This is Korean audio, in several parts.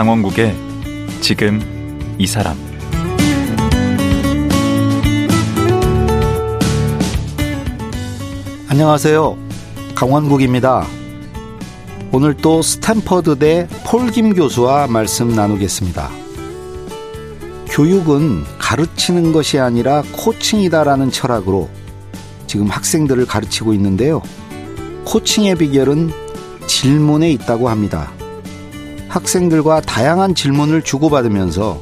강원국의 지금 이 사람 안녕하세요. 강원국입니다. 오늘 또 스탠퍼드대 폴 김 교수와 말씀 나누겠습니다. 교육은 가르치는 것이 아니라 코칭이다라는 철학으로 지금 학생들을 가르치고 있는데요. 코칭의 비결은 질문에 있다고 합니다. 학생들과 다양한 질문을 주고받으면서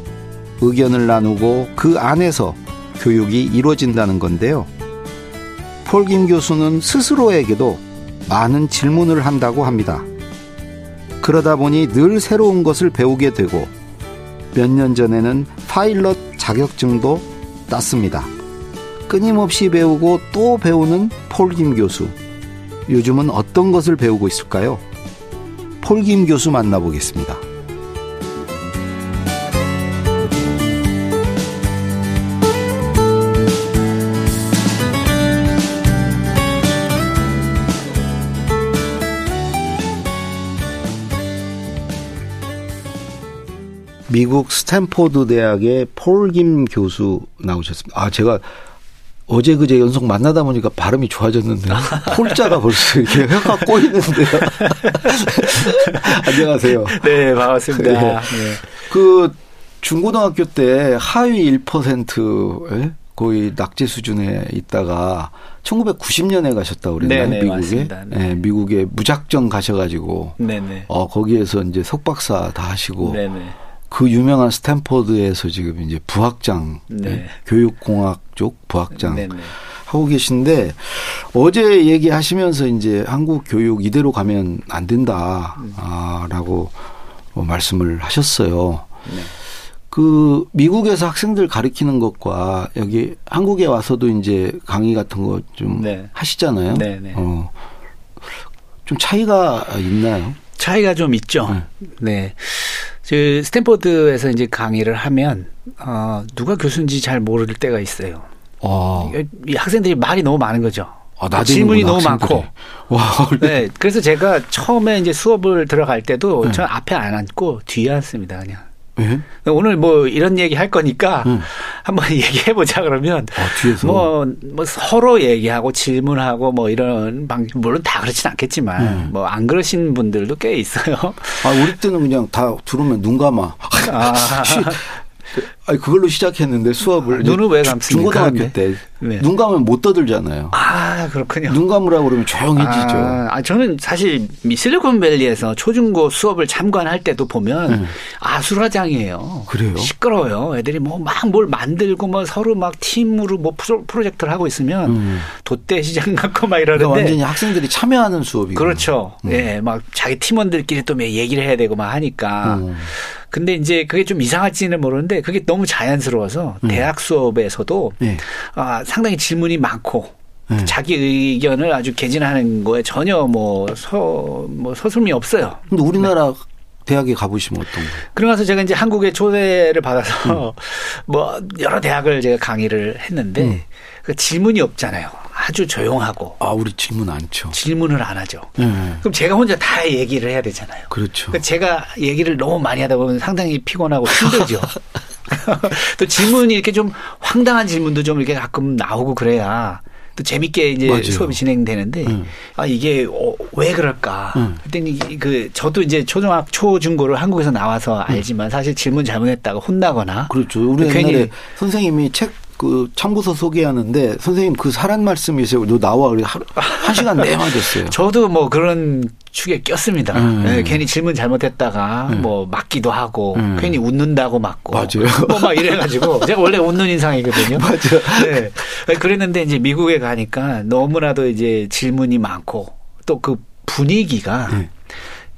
의견을 나누고 그 안에서 교육이 이루어진다는 건데요. 폴김 교수는 스스로에게도 많은 질문을 한다고 합니다. 그러다 보니 늘 새로운 것을 배우게 되고 몇 년 전에는 파일럿 자격증도 땄습니다. 끊임없이 배우고 또 배우는 폴 김 교수. 요즘은 어떤 것을 배우고 있을까요? 폴김 교수 만나보겠습니다. 미국 스탠포드 대학의 폴김 교수 나오셨습니다. 아, 제가 어제 그제 연속 만나다 보니까 발음이 좋아졌는데 폴자가 벌써 이렇게 혀가 꼬이는데요. 안녕하세요. 네, 반갑습니다. 네. 네. 그 중고등학교 때 하위 1% 거의 낙제 수준에 있다가 1990년에 가셨다고 그랬나요? 네네, 미국에. 네. 네, 미국에 무작정 가셔가지고. 네네. 어, 거기에서 이제 석박사 다 하시고. 네네. 그 유명한 스탠퍼드에서 지금 이제 부학장, 네. 네. 교육공학 쪽 부학장 네 네. 하고 계신데 어제 얘기하시면서 이제 한국 교육 이대로 가면 안 된다라고 음. 말씀을 하셨어요. 네. 그 미국에서 학생들 가르치는 것과 여기 한국에 와서도 이제 강의 같은 거좀 네. 하시잖아요. 네, 네. 어. 좀 차이가 있나요? 차이가 좀 있죠. 네. 네. 그 스탠포드에서 이제 강의를 하면 어 누가 교수인지 잘 모를 때가 있어요. 와. 이 학생들이 말이 너무 많은 거죠. 아, 질문이 너무 학생들이. 많고. 와, 네. 그래서 제가 처음에 이제 수업을 들어갈 때도 네. 저는 앞에 안 앉고 뒤에 앉습니다, 그냥. 네? 오늘 뭐 이런 얘기 할 거니까 네. 한번 얘기해 보자 그러면 아, 뭐, 뭐 서로 얘기하고 질문하고 뭐 이런 방식 물론 다 그렇진 않겠지만 네. 뭐안 그러신 분들도 꽤 있어요. 아 우리 때는 그냥 다 들으면 눈 감아. 아. 아니 그걸로 시작했는데 수업을 아, 눈을 왜 감습니까? 중고등학교 네. 때눈 네. 감으면 못 떠들잖아요. 아 그렇군요. 눈 감으라고 그러면 조용해지죠. 아, 아 저는 사실 실리콘밸리에서 초중고 수업을 참관할 때도 보면 네. 아수라장이에요. 그래요? 시끄러워요. 애들이 뭐 막 뭘 만들고 뭐 서로 막 팀으로 뭐 프로젝트를 하고 있으면 음. 돛대 시장 같고 막 이러는데 그러니까 완전히 학생들이 참여하는 수업이고 그렇죠. 음. 예, 막 자기 팀원들끼리 또 얘기를 해야 되고 막 하니까. 음. 근데 이제 그게 좀 이상할지는 모르는데 그게 너무 자연스러워서 음. 대학 수업에서도 네. 아, 상당히 질문이 많고 네. 자기 의견을 아주 개진하는 거에 전혀 뭐 서, 뭐 서슴이 없어요. 근데 우리나라 네. 대학에 가보시면 어떤 거예요? 그러면서 제가 이제 한국에 초대를 받아서 음. 뭐 여러 대학을 제가 강의를 했는데 음. 그 질문이 없잖아요. 아주 조용하고. 아, 우리 질문 않죠. 질문을 안 하죠. 네. 그럼 제가 혼자 다 얘기를 해야 되잖아요. 그렇죠. 그러니까 제가 얘기를 너무 많이 하다 보면 상당히 피곤하고 힘들죠. 또 질문이 이렇게 좀 황당한 질문도 좀 이렇게 가끔 나오고 그래야 또 재밌게 이제 맞아요. 수업이 진행되는데 음. 아 이게 어, 왜 그럴까? 음. 그랬더니 그 저도 이제 초등학 초중고를 한국에서 나와서 알지만 사실 질문 잘못했다가 혼나거나 그렇죠. 우리 옛날에 선생님이 책 그 참고서 소개하는데 선생님 그 사란 말씀이세요. 너 나와 우리 한, 한 시간 내만 됐어요. 저도 뭐 그런 축에 꼈습니다. 음. 네, 괜히 질문 잘못했다가 음. 뭐 맞기도 하고 음. 괜히 웃는다고 맞고 맞아요. 뭐 막 이래가지고 제가 원래 웃는 인상이거든요. 맞아요. 네. 그랬는데 이제 미국에 가니까 너무나도 이제 질문이 많고 또 그 분위기가 네.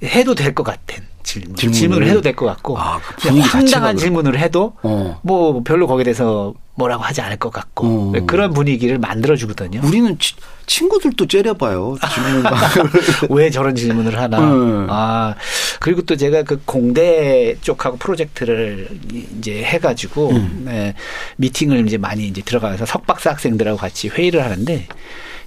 해도 될 것 같은. 질문. 질문을, 해도 될 것 같고 아, 그 황당한 질문을 해도 어. 뭐 별로 거기에 대해서 뭐라고 하지 않을 것 같고 어. 그런 분위기를 만들어 주거든요. 우리는 치, 친구들도 째려봐요. 왜 저런 질문을 하나. 음. 아 그리고 또 제가 그 공대 쪽하고 프로젝트를 이제 해가지고 음. 네, 미팅을 이제 많이 이제 들어가서 석박사 학생들하고 같이 회의를 하는데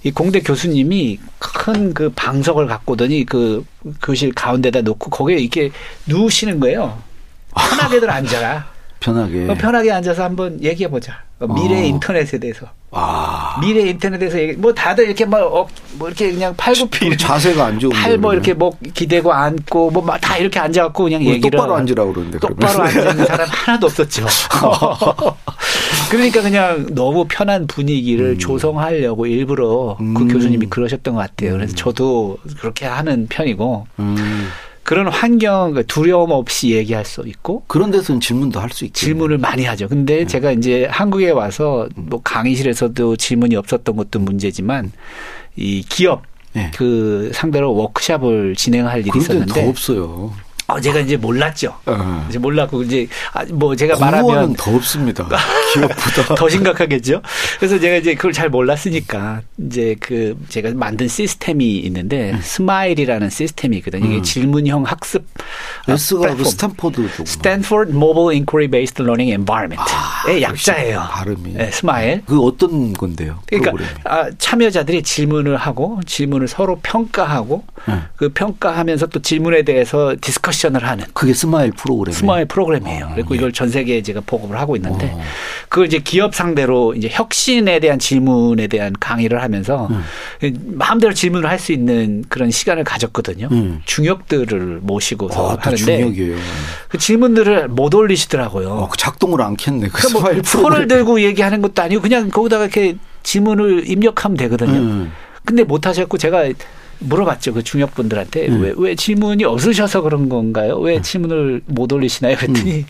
이 공대 교수님이 큰 그 방석을 갖고더니 그 교실 가운데다 놓고 거기에 이렇게 누우시는 거예요. 편하게들 앉아라. 편하게. 어, 편하게 앉아서 한번 얘기해 보자. 어, 미래 어. 인터넷에 대해서. 아. 미래 인터넷에서 얘기, 뭐 다들 이렇게 막, 어, 뭐 이렇게 그냥 팔굽히. 자세가 안 좋은 팔뭐 이렇게 뭐 기대고 앉고 뭐 다 이렇게 앉아갖고 그냥 얘기를. 똑바로 앉으라고 그러는데. 똑바로 앉는 사람 하나도 없었죠. 그러니까 그냥 너무 편한 분위기를 음. 조성하려고 일부러 그 음. 그 교수님이 그러셨던 것 같아요. 그래서 음. 저도 그렇게 하는 편이고. 음. 그런 환경 그 두려움 없이 얘기할 수 있고 그런 데서는 질문도 할 수 있고 질문을 많이 하죠. 근데 네. 제가 이제 한국에 와서 뭐 강의실에서도 질문이 없었던 것도 문제지만 이 기업 네. 그 상대로 워크샵을 진행할 일이 있었는데 더 없어요. 어, 제가 이제 몰랐죠. 어. 이제 몰랐고 이제 아, 뭐 제가 말하면 더 없습니다. 기업보다 더 심각하겠죠. 그래서 제가 이제 그걸 잘 몰랐으니까 이제 그 제가 만든 시스템이 있는데 음. SMILE이라는 시스템이 있거든요. 이게 음. 질문형 학습 S가 그 스탠포드 쪽 Stanford Mobile Inquiry Based Learning Environment의 아, 약자예요. 발음이 네, SMILE. 그 어떤 건데요? 그러니까 아, 참여자들이 질문을 하고 질문을 서로 평가하고 음. 그 평가하면서 또 질문에 대해서 discu discussion을 하는 그게 SMILE 프로그램 SMILE 프로그램이에요. 어, 그리고 네. 이걸 전 세계에 제가 보급을 하고 있는데 어. 그걸 이제 기업 상대로 이제 혁신에 대한 질문에 대한 강의를 하면서 음. 마음대로 질문을 할 수 있는 그런 시간을 가졌거든요. 음. 중역들을 모시고서 아, 하는데 중역이에요. 그 질문들을 못 올리시더라고요. 어, 그 작동을 않겠네. 그 그러니까 뭐 손을 들고 얘기하는 것도 아니고 그냥 거기다가 이렇게 질문을 입력하면 되거든요. 음. 근데 못 하셨고 제가 물어봤죠. 그 중역분들한테 음. 왜, 왜 질문이 없으셔서 그런 건가요? 왜 음. 질문을 못 올리시나요? 그랬더니 음.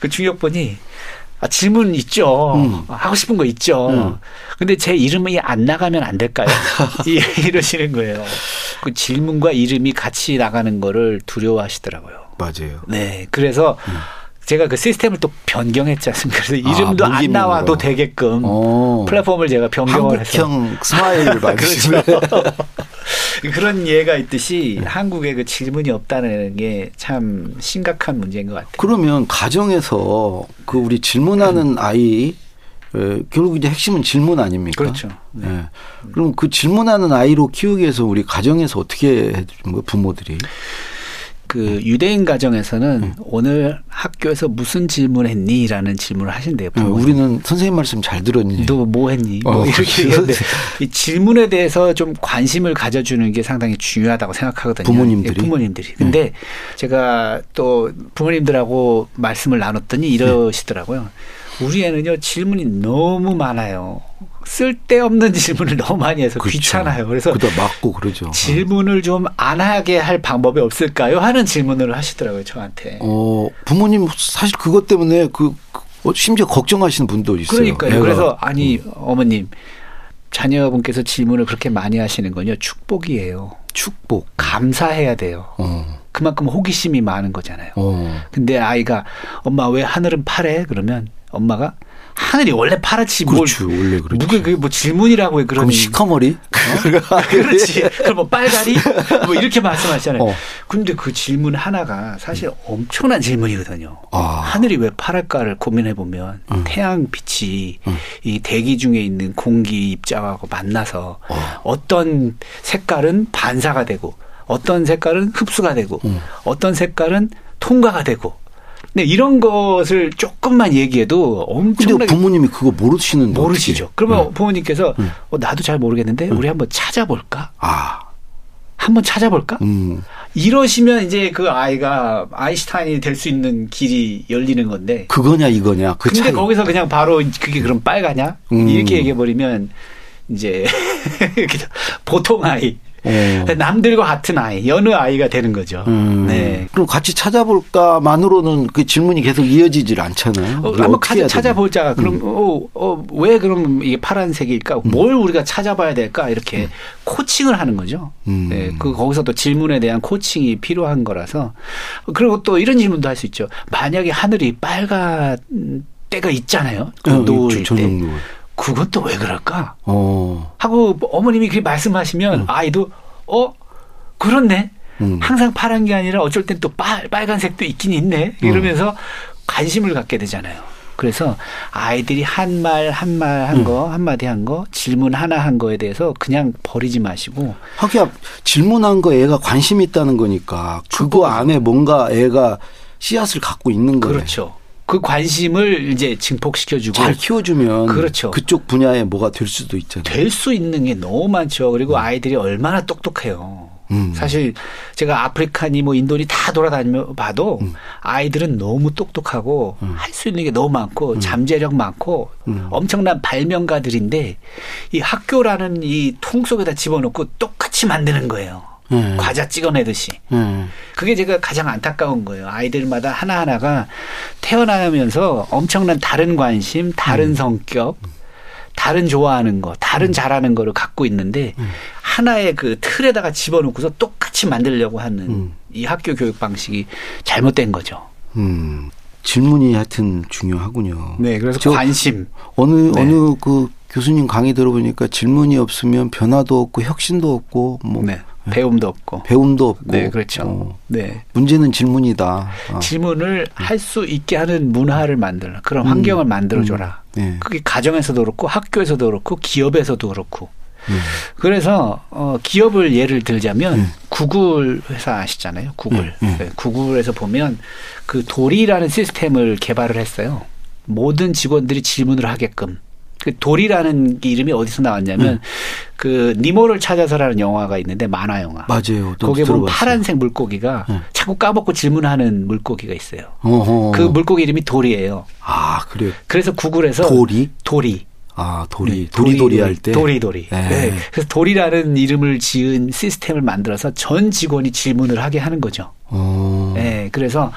그 중역분이 아, 질문 있죠. 음. 하고 싶은 거 있죠. 음. 근데 제 이름이 안 나가면 안 될까요? 이러시는 거예요. 그 질문과 이름이 같이 나가는 거를 두려워하시더라고요. 맞아요. 네. 그래서 음. 제가 그 시스템을 또 변경했지 않습니까? 그래서 아, 이름도 아, 안 나와도 되게끔 오. 플랫폼을 제가 변경을 해서 한국형 스마일을 만드시면 그렇죠. 그런 예가 있듯이 한국에 그 질문이 없다는 게 참 심각한 문제인 것 같아요. 그러면 가정에서 그 우리 질문하는 음. 아이 에, 결국 이제 핵심은 질문 아닙니까? 그렇죠. 네. 네. 그럼 그 질문하는 아이로 키우기 위해서 우리 가정에서 어떻게 해주는 거예요, 부모들이? 그 유대인 가정에서는 음. 오늘 학교에서 무슨 질문했니?라는 질문을 하신대요. 음, 우리는 선생님 말씀 잘 들었니? 너 뭐 했니? 어, 뭐 이렇게 얘기하는데 이 질문에 대해서 좀 관심을 가져주는 게 상당히 중요하다고 생각하거든요. 부모님들이. 예, 부모님들이. 근데 음. 제가 또 부모님들하고 말씀을 나눴더니 이러시더라고요. 우리 애는요 질문이 너무 많아요. 쓸데없는 질문을 너무 많이 해서 그렇죠. 귀찮아요. 그래서 그다 맞고 그러죠. 질문을 좀 안 하게 할 방법이 없을까요? 하는 질문을 하시더라고요, 저한테. 어, 부모님 사실 그것 때문에 그, 그 어, 심지어 걱정하시는 분도 있어요. 그러니까요. 그래서 아니 음. 어머님 자녀분께서 질문을 그렇게 많이 하시는 건요 축복이에요. 축복. 감사해야 돼요. 어. 그만큼 호기심이 많은 거잖아요. 어. 근데 아이가 엄마 왜 하늘은 파래? 그러면 엄마가 하늘이 원래 파랗지 뭘 원래 그렇지. 그게 뭐 질문이라고 해 그러니 그럼 시커머리 어? 그렇지 그럼 뭐 빨가리 뭐 이렇게 말씀하시잖아요 어. 근데 그 질문 하나가 사실 엄청난 질문이거든요 아. 하늘이 왜 파랄까를 고민해 보면 음. 태양 빛이 음. 이 대기 중에 있는 공기 입자하고 만나서 어. 떤 색깔은 반사가 되고 어떤 색깔은 흡수가 되고 음. 어떤 색깔은 통과가 되고 네, 이런 것을 조금만 얘기해도 엄청나게 부모님이 그거 모르시는 모르시죠. 어떻게. 그러면 네. 부모님께서 네. 어, 나도 잘 모르겠는데 우리 한번 찾아볼까? 아. 한번 찾아볼까? 음. 이러시면 이제 그 아이가 아인슈타인이 될 수 있는 길이 열리는 건데. 그거냐 이거냐. 그 근데 차이. 거기서 그냥 바로 그게 그럼 빨가냐? 음. 이렇게 얘기해 버리면 이제 보통 아이 어. 남들과 같은 아이, 여느 아이가 되는 거죠. 음. 네. 그럼 같이 찾아볼까만으로는 그 질문이 계속 이어지질 않잖아요. 어, 한번 같이 찾아보자. 그럼 음. 어, 어, 왜 그럼 이게 파란색일까? 음. 뭘 우리가 찾아봐야 될까? 이렇게 음. 코칭을 하는 거죠. 음. 네. 그 거기서 또 질문에 대한 코칭이 필요한 거라서 그리고 또 이런 질문도 할 수 있죠. 만약에 하늘이 빨간 때가 있잖아요. 그 어, 노을 때. 그건 또 왜 그럴까? 어. 하고 어머님이 그렇게 말씀하시면 음. 아이도 어 그렇네. 음. 항상 파란 게 아니라 어쩔 땐 또 빨간색도 있긴 있네. 이러면서 음. 관심을 갖게 되잖아요. 그래서 아이들이 한 말 한 말 한 거, 음. 한마디 한 거, 질문 하나 한 거에 대해서 그냥 버리지 마시고. 하기야 질문한 거 애가 관심 있다는 거니까 그거 안에 뭔가 애가 씨앗을 갖고 있는 거예요. 그렇죠. 그 관심을 이제 증폭시켜주고 잘 키워주면 그렇죠. 그쪽 분야에 뭐가 될 수도 있잖아요. 될 수 있는 게 너무 많죠. 그리고 음. 아이들이 얼마나 똑똑해요. 음. 사실 제가 아프리카니 뭐 인도니 다 돌아다니며 봐도 음. 아이들은 너무 똑똑하고 음. 할수 있는 게 너무 많고 음. 잠재력 많고 음. 엄청난 발명가들인데 이 학교라는 이 통 속에다 집어넣고 똑같이 만드는 거예요. 음. 과자 찍어내듯이. 음. 그게 제가 가장 안타까운 거예요. 아이들마다 하나하나가 태어나면서 엄청난 다른 관심, 다른 음. 성격, 다른 좋아하는 거, 다른 음. 잘하는 거를 갖고 있는데 음. 하나의 그 틀에다가 집어넣고서 똑같이 만들려고 하는 음. 이 학교 교육 방식이 잘못된 거죠. 음. 질문이 하여튼 중요하군요. 네, 그래서 관심. 어느 네. 어느 그 교수님 강의 들어보니까 질문이 없으면 변화도 없고 혁신도 없고 뭐 네. 네. 배움도 없고 배움도 없고 네 그렇죠. 어. 네 문제는 질문이다. 어. 질문을 음. 할수 있게 하는 문화를 만들라 그런 음. 환경을 만들어줘라. 음. 네. 그게 가정에서도 그렇고 학교에서도 그렇고 기업에서도 그렇고. 음. 그래서 어 기업을 예를 들자면 음. 구글 회사 아시잖아요. 구글. 음. 네. 구글에서 보면 그 도리라는 시스템을 개발을 했어요. 모든 직원들이 질문을 하게끔. 그 돌이라는 이름이 어디서 나왔냐면 음. 그 니모를 찾아서라는 영화가 있는데 만화 영화. 맞아요. 거기에 보면 파란색 물고기가 네. 자꾸 까먹고 질문하는 물고기가 있어요. 어허. 그 물고기 이름이 돌이에요. 아 그래요. 그래서 구글에서 돌이 돌이 아, 도리, 네, 도리도리 할 때? 도리도리. 네. 네. 그래서 도리라는 이름을 지은 시스템을 만들어서 전 직원이 질문을 하게 하는 거죠. 오. 네. 그래서,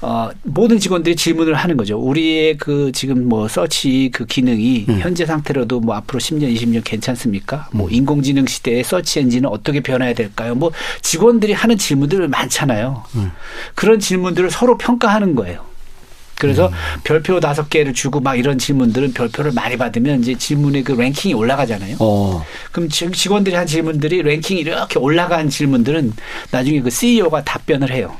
어, 모든 직원들이 질문을 하는 거죠. 우리의 그 지금 뭐 서치 그 기능이 음. 현재 상태로도 뭐 앞으로 10년, 20년 괜찮습니까? 뭐 음. 뭐 인공지능 시대에 서치 엔진은 어떻게 변해야 될까요? 뭐 직원들이 하는 질문들 많잖아요. 음. 그런 질문들을 서로 평가하는 거예요. 그래서 음. 별표 다섯 개를 주고 막 이런 질문들은 별표를 많이 받으면 이제 질문의 그 랭킹이 올라가잖아요. 어. 그럼 직원들이 한 질문들이 랭킹이 이렇게 올라간 질문들은 나중에 그 CEO가 답변을 해요.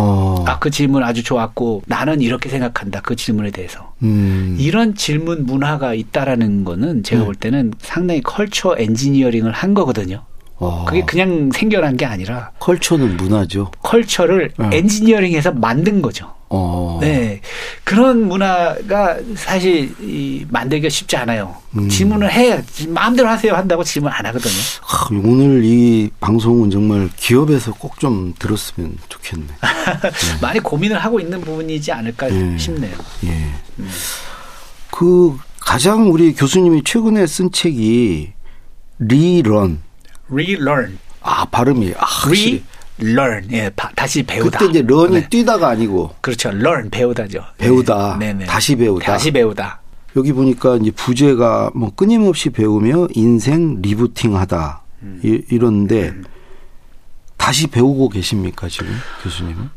어. 아, 그 질문 아주 좋았고 나는 이렇게 생각한다. 그 질문에 대해서. 음. 이런 질문 문화가 있다라는 거는 제가 음. 볼 때는 상당히 컬처 엔지니어링을 한 거거든요. 어. 그게 그냥 생겨난 게 아니라 컬처는 문화죠. 컬처를 네. 엔지니어링해서 만든 거죠. 어. 네. 그런 문화가 사실 이 만들기가 쉽지 않아요. 음. 질문을 해. 마음대로 하세요 한다고 질문 안 하거든요. 아, 오늘 이 방송은 정말 기업에서 꼭 좀 들었으면 좋겠네. 네. 많이 고민을 하고 있는 부분이지 않을까 예. 싶네요. 예. 음. 그 가장 우리 교수님이 최근에 쓴 책이 리런. Relearn. 아 발음이 아, re learn 예 바, 다시 배우다. 그때 이제 learn이 네. 뛰다가 아니고 그렇죠. learn 배우다죠. 배우다. 네. 네. 다시 배우다. 다시 배우다. 여기 보니까 이제 부제가 뭐 끊임없이 배우며 인생 리부팅하다 음. 이, 이런데 음. 다시 배우고 계십니까 지금 교수님은?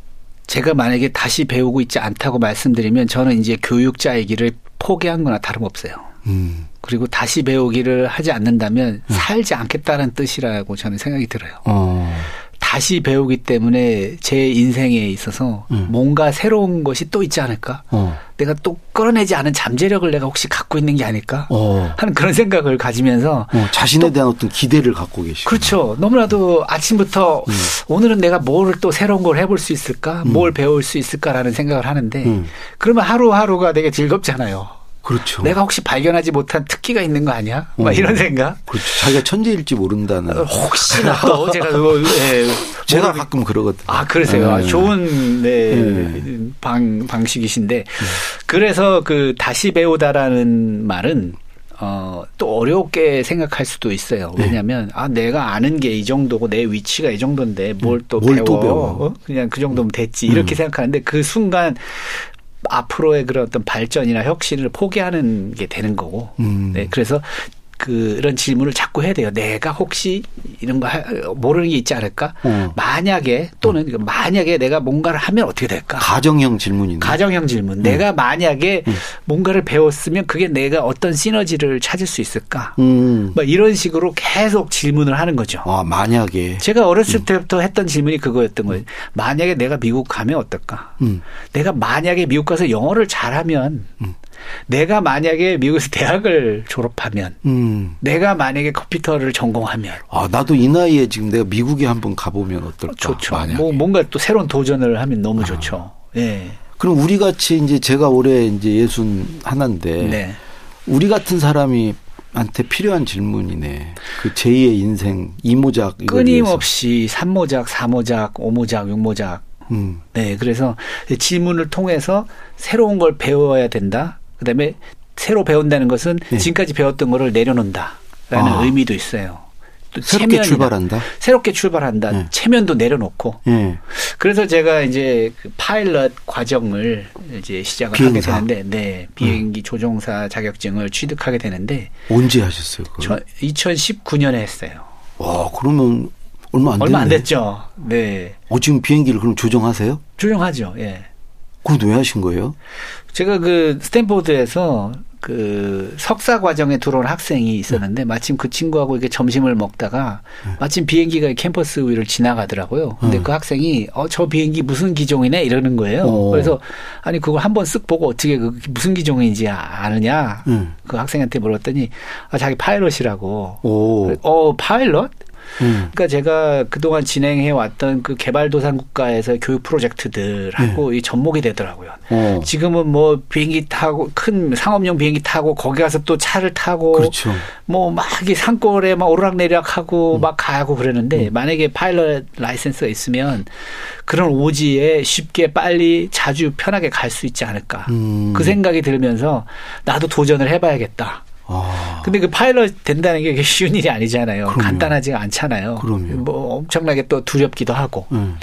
제가 만약에 다시 배우고 있지 않다고 말씀드리면 저는 이제 교육자의 길을 포기한 거나 다름없어요. 음. 그리고 다시 배우기를 하지 않는다면 음. 살지 않겠다는 뜻이라고 저는 생각이 들어요. 어. 다시 배우기 때문에 제 인생에 있어서 음. 뭔가 새로운 것이 또 있지 않을까? 어. 내가 또 끌어내지 않은 잠재력을 내가 혹시 갖고 있는 게 아닐까? 어. 하는 그런 생각을 가지면서 어, 자신에 대한 어떤 기대를 갖고 계시고 그렇죠. 너무나도 아침부터 음. 오늘은 내가 뭘 또 새로운 걸 해볼 수 있을까? 음. 뭘 배울 수 있을까라는 생각을 하는데 음. 그러면 하루하루가 되게 즐겁잖아요. 그렇죠. 내가 혹시 발견하지 못한 특기가 있는 거 아니야? 막 어. 이런 생각. 그렇죠. 자기가 천재일지 모른다는. 어, 혹시나 또 제가 그거 예, 제가 모르... 가끔 그러거든요. 아 그러세요. 네. 좋은 네, 네. 방 방식이신데 네. 그래서 그 다시 배우다라는 말은 어, 또 어렵게 생각할 수도 있어요. 네. 왜냐하면 네. 아 내가 아는 게 이 정도고 내 위치가 이 정도인데 뭘또 음. 배워? 배워? 어? 그냥 그 정도면 됐지 이렇게 음. 생각하는데 그 순간 앞으로의 그런 어떤 발전이나 혁신을 포기하는 게 되는 거고. 음. 네. 그래서 그런 질문을 자꾸 해야 돼요. 내가 혹시 이런 거 모르는 게 있지 않을까? 어. 만약에 또는 어. 만약에 내가 뭔가를 하면 어떻게 될까? 가정형 질문이네. 가정형 질문. 음. 내가 만약에 음. 뭔가를 배웠으면 그게 내가 어떤 시너지를 찾을 수 있을까? 음. 뭐 이런 식으로 계속 질문을 하는 거죠. 아, 만약에. 제가 어렸을 음. 때부터 했던 질문이 그거였던 거예요. 만약에 내가 미국 가면 어떨까? 음. 내가 만약에 미국 가서 영어를 잘하면 음. 내가 만약에 미국에서 대학을 졸업하면 음. 내가 만약에 컴퓨터를 전공하면 아 나도 이 나이에 지금 내가 미국에 한번 가보면 어떨까? 좋죠. 만약에. 뭐 뭔가 또 새로운 도전을 하면 너무 아. 좋죠. 예. 그럼 우리 같이 이제 제가 올해 이제 예순 하나인데 네. 우리 같은 사람이 한테 필요한 질문이네. 그 제2의 인생 이모작 끊임없이 삼모작, 사모작, 오모작, 육모작. 음. 네, 그래서 질문을 통해서 새로운 걸 배워야 된다. 그다음에 새로 배운다는 것은 네. 지금까지 배웠던 거를 내려놓는다라는 아. 의미도 있어요. 또 새롭게 출발한다. 새롭게 출발한다. 네. 체면도 내려놓고. 네. 그래서 제가 이제 그 파일럿 과정을 이제 시작을 비행사. 하게 되는데, 네 비행기 음. 조종사 자격증을 취득하게 되는데 언제 하셨어요? 그걸? 저 2019년에 했어요. 와 그러면 얼마 안 얼마 안 됐죠. 네. 어 지금 비행기를 그럼 조종하세요? 조종하죠. 예. 그럼 왜 하신 거예요? 제가 그 스탠포드에서 그 석사 과정에 들어온 학생이 있었는데 네. 마침 그 친구하고 이렇게 점심을 먹다가 네. 마침 비행기가 캠퍼스 위를 지나가더라고요. 근데 네. 그 학생이 어 저 비행기 무슨 기종이네 이러는 거예요. 오. 그래서 아니 그걸 한번 쓱 보고 어떻게 그 무슨 기종인지 아느냐 그 학생한테 물었더니 아 자기 파일럿이라고. 오. 어 파일럿? 음. 그러니까 제가 그동안 진행해 왔던 그 개발도상 국가에서 교육 프로젝트들하고 네. 이 접목이 되더라고요. 어. 지금은 뭐 비행기 타고 큰 상업용 비행기 타고 거기 가서 또 차를 타고 그렇죠. 뭐막 이 산골에 막 오르락내리락하고 음. 막 가고 그러는데 음. 만약에 파일럿 라이센스가 있으면 그런 오지에 쉽게 빨리 자주 편하게 갈 수 있지 않을까. 음. 그 생각이 들면서 나도 도전을 해봐야겠다. 아. 근데 그 파일럿 된다는 게 쉬운 일이 아니잖아요. 그럼요. 간단하지가 않잖아요. 그럼요. 뭐 엄청나게 또 두렵기도 하고. 음.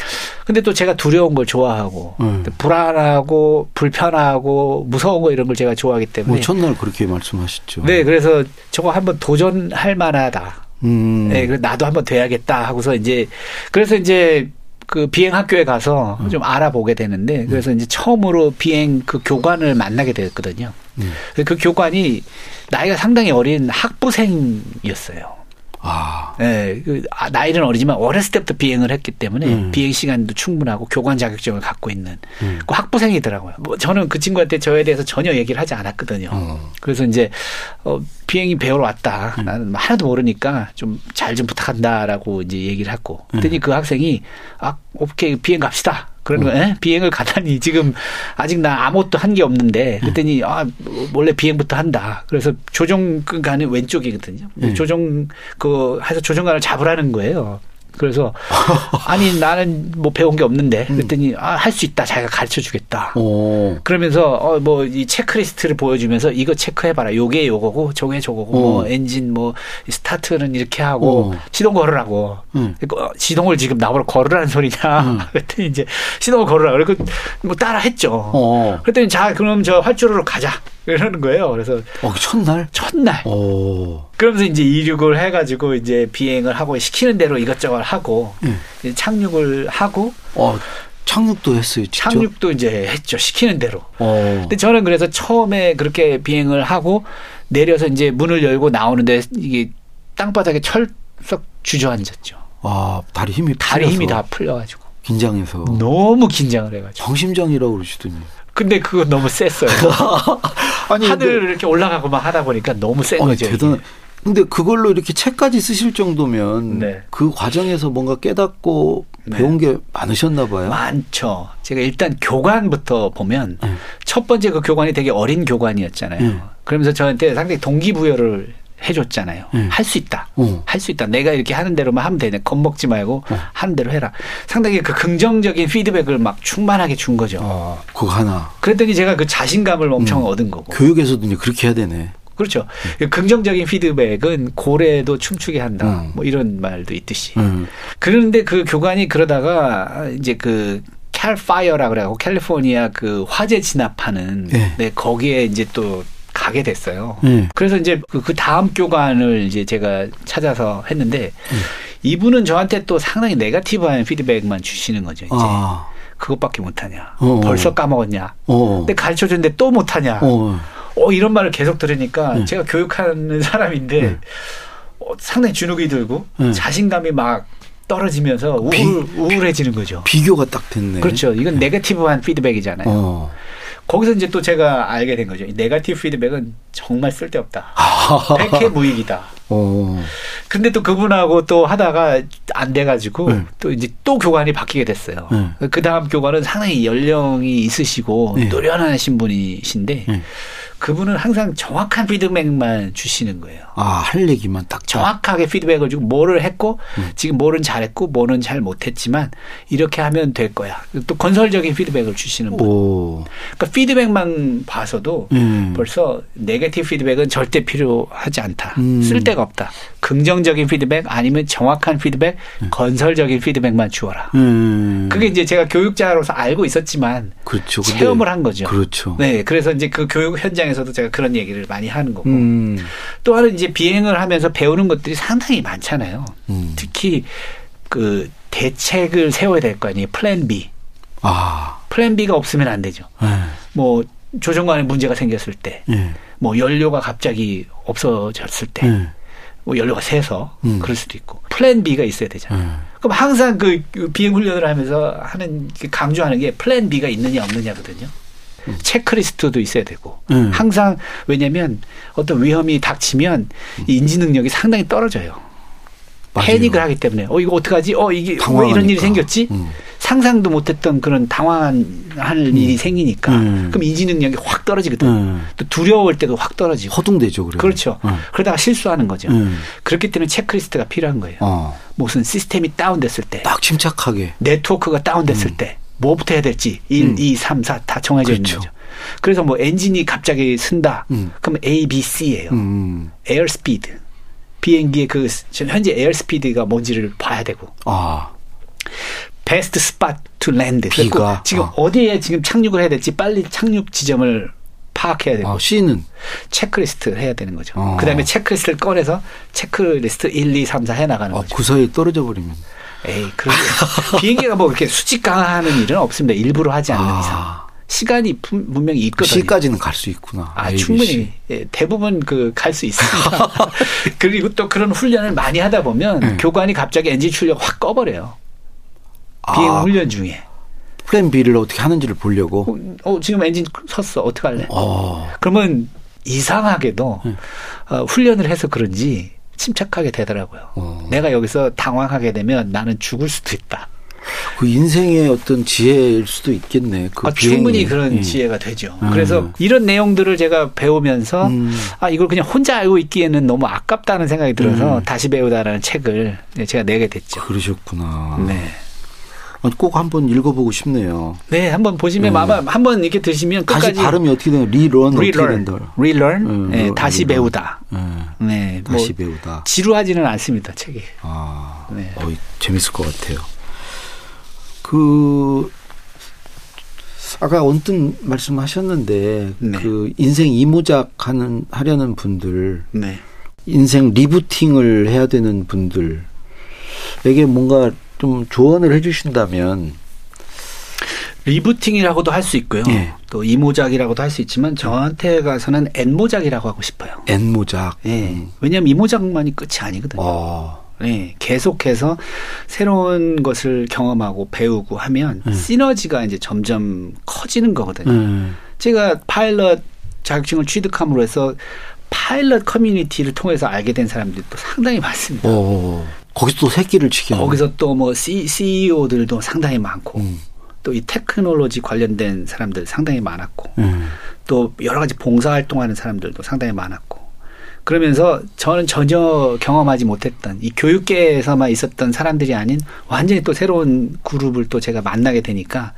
근데 또 제가 두려운 걸 좋아하고 음. 불안하고 불편하고 무서운 거 이런 걸 제가 좋아하기 때문에. 뭐 첫날 그렇게 말씀하셨죠. 네, 그래서 저거 한번 도전할 만하다. 음. 네, 그래서 나도 한번 돼야겠다 하고서 이제 그래서 이제 그 비행 학교에 가서 음. 좀 알아보게 되는데 그래서 음. 이제 처음으로 비행 그 교관을 만나게 됐거든요. 음. 그 교관이 나이가 상당히 어린 학부생이었어요. 아. 네, 그 아, 나이는 어리지만 어렸을 때부터 비행을 했기 때문에 음. 비행 시간도 충분하고 교관 자격증을 갖고 있는 음. 그 학부생이더라고요. 뭐 저는 그 친구한테 저에 대해서 전혀 얘기를 하지 않았거든요. 음. 그래서 이제 어 비행이 배우러 왔다. 음. 나는 하나도 모르니까 좀 잘좀 좀 부탁한다라고 이제 얘기를 했고. 그랬더니 음. 그 학생이 아 오케이 비행 갑시다. 그런 거, 음. 비행을 가다니 지금 아직 나 아무것도 한 게 없는데 그랬더니 아 원래 비행부터 한다. 그래서 조종관은 왼쪽이거든요. 음. 조종 그 해서 조종관을 잡으라는 거예요. 그래서 아니 나는 뭐 배운 게 없는데 음. 그랬더니 아, 할 수 있다 자기가 가르쳐 주겠다. 그러면서 어 뭐 이 체크리스트를 보여주면서 이거 체크해봐라. 요게 요거고 저게 저거고 오. 뭐 엔진 뭐 스타트는 이렇게 하고 오. 시동 걸으라고. 음. 그 시동을 지금 나보러 걸으라는 소리냐. 음. 그랬더니 이제 시동을 걸으라. 그리고 뭐 따라 했죠. 어. 그랬더니 자 그럼 저 활주로로 가자. 이러는 거예요. 그래서 어, 첫날 첫날. 오. 그러면서 이제 이륙을 해가지고 이제 비행을 하고 시키는 대로 이것저것 하고 네. 착륙을 하고. 어. 착륙도 했어요. 직접? 착륙도 이제 했죠. 시키는 대로. 어. 근데 저는 그래서 처음에 그렇게 비행을 하고 내려서 이제 문을 열고 나오는데 이게 땅바닥에 철썩 주저앉았죠. 아, 다리 힘이 다리 힘이 다 풀려가지고. 긴장해서. 너무 긴장을 해가지고. 정심장이라고 그러시더니. 근데 그거 너무 셌어요. 아니 하늘을 이렇게 올라가고 막 하다 보니까 너무 센 아니, 거죠. 대단. 근데 그걸로 이렇게 책까지 쓰실 정도면 네. 그 과정에서 뭔가 깨닫고 네. 배운 게 많으셨나 봐요. 많죠. 제가 일단 교관부터 보면 네. 첫 번째 그 교관이 되게 어린 교관이었잖아요. 네. 그러면서 저한테 상당히 동기부여를 해줬잖아요. 음. 할수 있다. 어. 할수 있다. 내가 이렇게 하는 대로만 하면 되네. 겁먹지 말고 어. 하는 대로 해라. 상당히 그 긍정적인 피드백을 막 충만하게 준 거죠. 어, 그거 하나. 그랬더니 제가 그 자신감을 엄청 음. 얻은 거고. 교육에서도 이제 그렇게 해야 되네. 그렇죠. 음. 긍정적인 피드백은 고래도 춤추게 한다. 음. 뭐 이런 말도 있듯이. 음. 그런데 그 교관이 그러다가 이제 그 캘파이어라 그래고 캘리포니아 그 화재 진압하는 네. 네 거기에 이제 또 가게 됐어요. 음. 그래서 이제 그, 그 다음 교관을 이제 제가 찾아서 했는데 음. 이분은 저한테 또 상당히 네가티브한 피드백만 주시는 거죠. 이제 아. 그것밖에 못하냐. 어. 벌써 까먹었냐. 어. 근데 가르쳐 줬는데 또 못하냐. 어. 어. 이런 말을 계속 들으니까 음. 제가 교육하는 사람인데 음. 어, 상당히 주눅이 들고 음. 자신감이 막 떨어지면서 우울, 우울해지는 거죠. 비교가 딱 됐네. 그렇죠. 이건 네가티브한 피드백이잖아요. 어. 거기서 이제 또 제가 알게 된 거죠. 네가티브 피드백은 정말 쓸데없다. 백해 무익이다. 어. 근데 또 그분하고 또 하다가 안 돼가지고 네. 또 이제 또 교관이 바뀌게 됐어요. 네. 그 다음 교관은 상당히 연령이 있으시고 네. 노련하신 분이신데 네. 그분은 항상 정확한 피드백만 주시는 거예요. 아, 할 얘기만 딱 정확하게 피드백을 주고 뭐를 했고 음. 지금 뭐는 잘했고 뭐는 잘 못했지만 이렇게 하면 될 거야. 또 건설적인 피드백을 주시는 분. 오. 그러니까 피드백만 봐서도 음. 벌써 네게티브 피드백은 절대 필요하지 않다. 음. 쓸데가 없다. 긍정적인 피드백 아니면 정확한 피드백, 음. 건설적인 피드백만 주어라. 음. 그게 이제 제가 교육자로서 알고 있었지만 그렇죠. 체험을 한 거죠. 그렇죠. 네, 그래서 이제 그 교육 현장 입장에서도 제가 그런 얘기를 많이 하는 거고 음. 또 하나는 이제 비행을 하면서 배우는 것들이 상당히 많잖아요. 음. 특히 그 대책을 세워야 될 거 아니에요. 플랜 B. 아. 플랜 B가 없으면 안 되죠. 네. 뭐 조종관에 문제가 생겼을 때, 네. 뭐 연료가 갑자기 없어졌을 때, 네. 뭐 연료가 새서 음. 그럴 수도 있고 플랜 B가 있어야 되잖아요. 네. 그럼 항상 그 비행 훈련을 하면서 하는 강조하는 게 플랜 B가 있느냐 없느냐거든요. 체크리스트도 있어야 되고 음. 항상 왜냐하면 어떤 위험이 닥치면 이 인지 능력이 상당히 떨어져요. 맞아요. 패닉을 하기 때문에 어 이거 어떡하지? 어 이게 당황하니까. 왜 이런 일이 생겼지? 음. 상상도 못했던 그런 당황할 음. 일이 생기니까 음. 그럼 인지 능력이 확 떨어지거든. 음. 또 두려울 때도 확 떨어지고. 허둥대죠, 그래. 그렇죠. 음. 그러다가 실수하는 거죠. 음. 그렇기 때문에 체크리스트가 필요한 거예요. 어. 무슨 시스템이 다운됐을 때, 딱 침착하게 네트워크가 다운됐을 때. 뭐부터 해야 될지 1, 음. 2, 3, 4 다 정해져 그렇죠. 있는 거죠. 그래서 뭐 엔진이 갑자기 선다. 음. 그럼 A, B, C예요. 음. Air speed. 비행기의 그 현재 air speed가 뭔지를 봐야 되고. 아. Best spot to land. B가 지금 아. 어디에 지금 착륙을 해야 될지 빨리 착륙 지점을 파악해야 되고. 아, C는 체크리스트 해야 되는 거죠. 아. 그다음에 체크리스트를 꺼내서 체크리스트 1, 2, 3, 4 해 나가는 아, 거죠. 그 사이에 떨어져 버리면. 에이, 그러게. 비행기가 뭐 이렇게 수직강하하는 일은 없습니다. 일부러 하지 않는 아. 이상. 시간이 분명히 있거든요. C까지는 갈 수 있구나. 아, ABC. 충분히. 예, 대부분 그 갈 수 있습니다. 그리고 또 그런 훈련을 많이 하다 보면 네. 교관이 갑자기 엔진 출력 확 꺼버려요. 비행 아. 훈련 중에. 플랜 B를 어떻게 하는지를 보려고. 어, 어 지금 엔진 섰어. 어떡할래? 어. 그러면 이상하게도 네. 어, 훈련을 해서 그런지 침착하게 되더라고요. 어. 내가 여기서 당황하게 되면 나는 죽을 수도 있다. 그 인생의 어떤 지혜일 수도 있겠네. 그 아, 충분히 그런 예. 지혜가 되죠. 음. 그래서 이런 내용들을 제가 배우면서 음. 아 이걸 그냥 혼자 알고 있기에는 너무 아깝다는 생각이 들어서 음. 다시 배우다라는 책을 제가 내게 됐죠. 그러셨구나. 네. 어, 꼭 한번 읽어보고 싶네요. 네, 한번 보시면 네. 아마 한번 이렇게 드시면 끝까지 다시 발음이 어떻게 되나 리런 리런 리런 네, 네, 다시 리런. 배우다. 네, 네 다시 뭐 배우다. 지루하지는 않습니다 책이. 아, 네. 어, 재밌을 것 같아요. 그 아까 언뜻 말씀하셨는데 네. 그 인생 이모작 하는 하려는 분들, 네. 인생 리부팅을 해야 되는 분들에게 뭔가 좀 조언을 해주신다면 리부팅이라고도 할 수 있고요. 예. 또 이모작이라고도 할 수 있지만 저한테 가서는 N모작이라고 하고 싶어요. N모작. 예. 음. 왜냐하면 이모작만이 끝이 아니거든요. 어. 네, 계속해서 새로운 것을 경험하고 배우고 하면 음. 시너지가 이제 점점 커지는 거거든요. 음. 제가 파일럿 자격증을 취득함으로 해서 파일럿 커뮤니티를 통해서 알게 된 사람들이 또 상당히 많습니다. 오. 거기서 또 새끼를 치게 거기서 또 뭐 CEO들도 상당히 많고 음. 또이 테크놀로지 관련된 사람들 상당히 많았고 음. 또 여러 가지 봉사 활동하는 사람들도 상당히 많았고 그러면서 저는 전혀 경험하지 못했던 이 교육계에서만 있었던 사람들이 아닌 완전히 또 새로운 그룹을 또 제가 만나게 되니까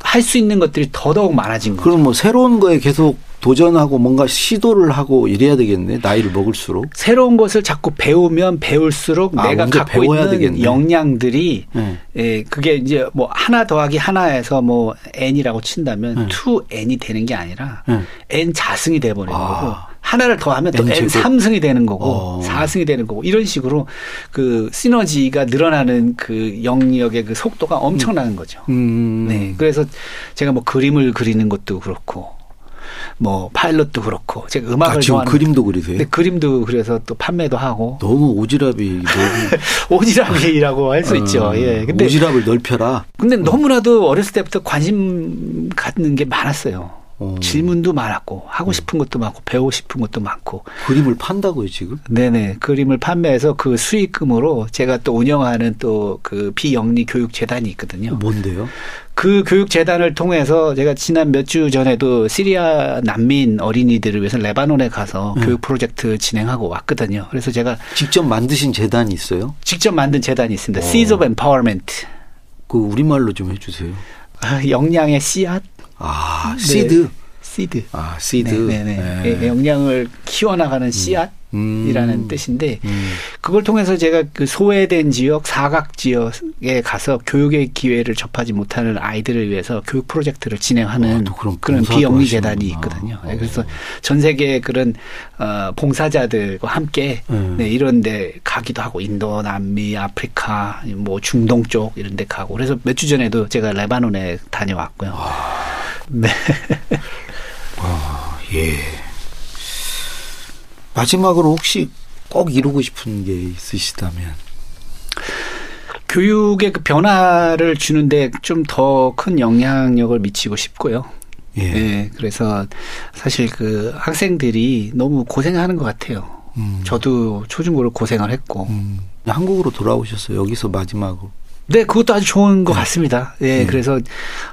할 수 있는 것들이 더더욱 많아진 거죠. 그럼 뭐 새로운 거에 계속 도전하고 뭔가 시도를 하고 이래야 되겠네. 나이를 먹을수록. 새로운 것을 자꾸 배우면 배울수록 아, 내가 갖고 있는 되겠네. 역량들이 네. 예, 그게 이제 뭐 하나 더하기 하나에서 뭐 n이라고 친다면 네. 2n이 되는 게 아니라 네. n 자승이 돼 버리는 아. 거고 하나를 더하면 또 N 3승이 되는 거고 어. 4승이 되는 거고 이런 식으로 그 시너지가 늘어나는 그 영역의 그 속도가 엄청나는 거죠. 음. 네. 그래서 제가 뭐 그림을 그리는 것도 그렇고 뭐 파일럿도 그렇고 제가 음악을 아, 지금 그림도 그리세요? 네, 그림도 그래서 또 판매도 하고 너무 오지랖이 너무 오지랖이라고 할수 있죠. 어, 예. 근데 오지랖을 넓혀라. 근데 너무나도 어렸을 때부터 관심 갖는 게 많았어요. 어. 질문도 많았고 하고 음. 싶은 것도 많고 배우고 싶은 것도 많고 그림을 판다고요 지금? 네네 그림을 판매해서 그 수익금으로 제가 또 운영하는 또 그 비영리 교육 재단이 있거든요. 뭔데요? 그 교육 재단을 통해서 제가 지난 몇 주 전에도 시리아 난민 어린이들을 위해서 레바논에 가서 네. 교육 프로젝트 진행하고 왔거든요. 그래서 제가 직접 만드신 재단이 있어요? 직접 만든 재단이 있습니다. 오. Seeds of Empowerment. 그 우리말로 좀 해주세요. 아, 역량의 씨앗. 아, 네. Seed. Seed. 아, 시드. 네네. 네. 네. 역량을 키워나가는 음. 씨앗. 이라는 음. 뜻인데 음. 그걸 통해서 제가 그 소외된 지역 사각 지역에 가서 교육의 기회를 접하지 못하는 아이들을 위해서 교육 프로젝트를 진행하는 아, 그런 비영리 재단이 있거든요. 아, 그래서 전 세계 그런 어 봉사자들과 함께 음. 네, 이런 데 가기도 하고 인도, 남미, 아프리카, 뭐 중동 쪽 이런 데 가고 그래서 몇 주 전에도 제가 레바논에 다녀왔고요. 와. 네. 와, 예. 마지막으로 혹시 꼭 이루고 싶은 게 있으시다면? 교육의 그 변화를 주는데 좀 더 큰 영향력을 미치고 싶고요. 예. 네, 그래서 사실 그 학생들이 너무 고생하는 것 같아요. 음. 저도 초중고를 고생을 했고. 음. 한국으로 돌아오셨어요. 여기서 마지막으로. 네, 그것도 아주 좋은 것 네. 같습니다. 예, 네. 그래서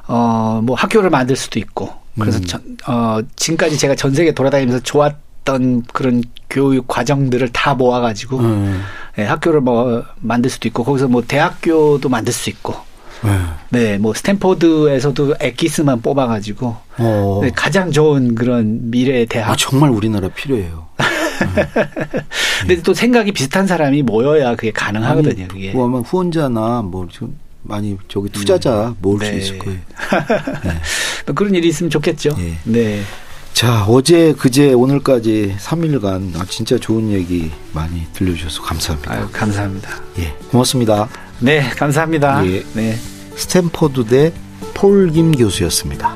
어 뭐 학교를 만들 수도 있고. 그래서 음. 전, 어 지금까지 제가 전 세계 돌아다니면서 좋았 어떤 그런 교육 과정들을 다 모아가지고 음. 네, 학교를 뭐 만들 수도 있고 거기서 뭐 대학교도 만들 수 있고 음. 네, 뭐 스탠포드에서도 엑기스만 뽑아가지고 어. 네, 가장 좋은 그런 미래 대학. 아, 정말 우리나라 필요해요. 근데 또 생각이 비슷한 사람이 모여야 그게 가능하거든요. 아니, 그게. 뭐 아마 후원자나 뭐좀 많이 저기 투자자 음. 모을 네. 수 있을 거예요. 네. 그런 일이 있으면 좋겠죠. 네. 네. 자, 어제, 그제, 오늘까지 3일간 아, 진짜 좋은 얘기 많이 들려주셔서 감사합니다. 아유, 감사합니다. 예, 고맙습니다. 네, 감사합니다. 예, 네. 스탠퍼드 대 폴 김 교수였습니다.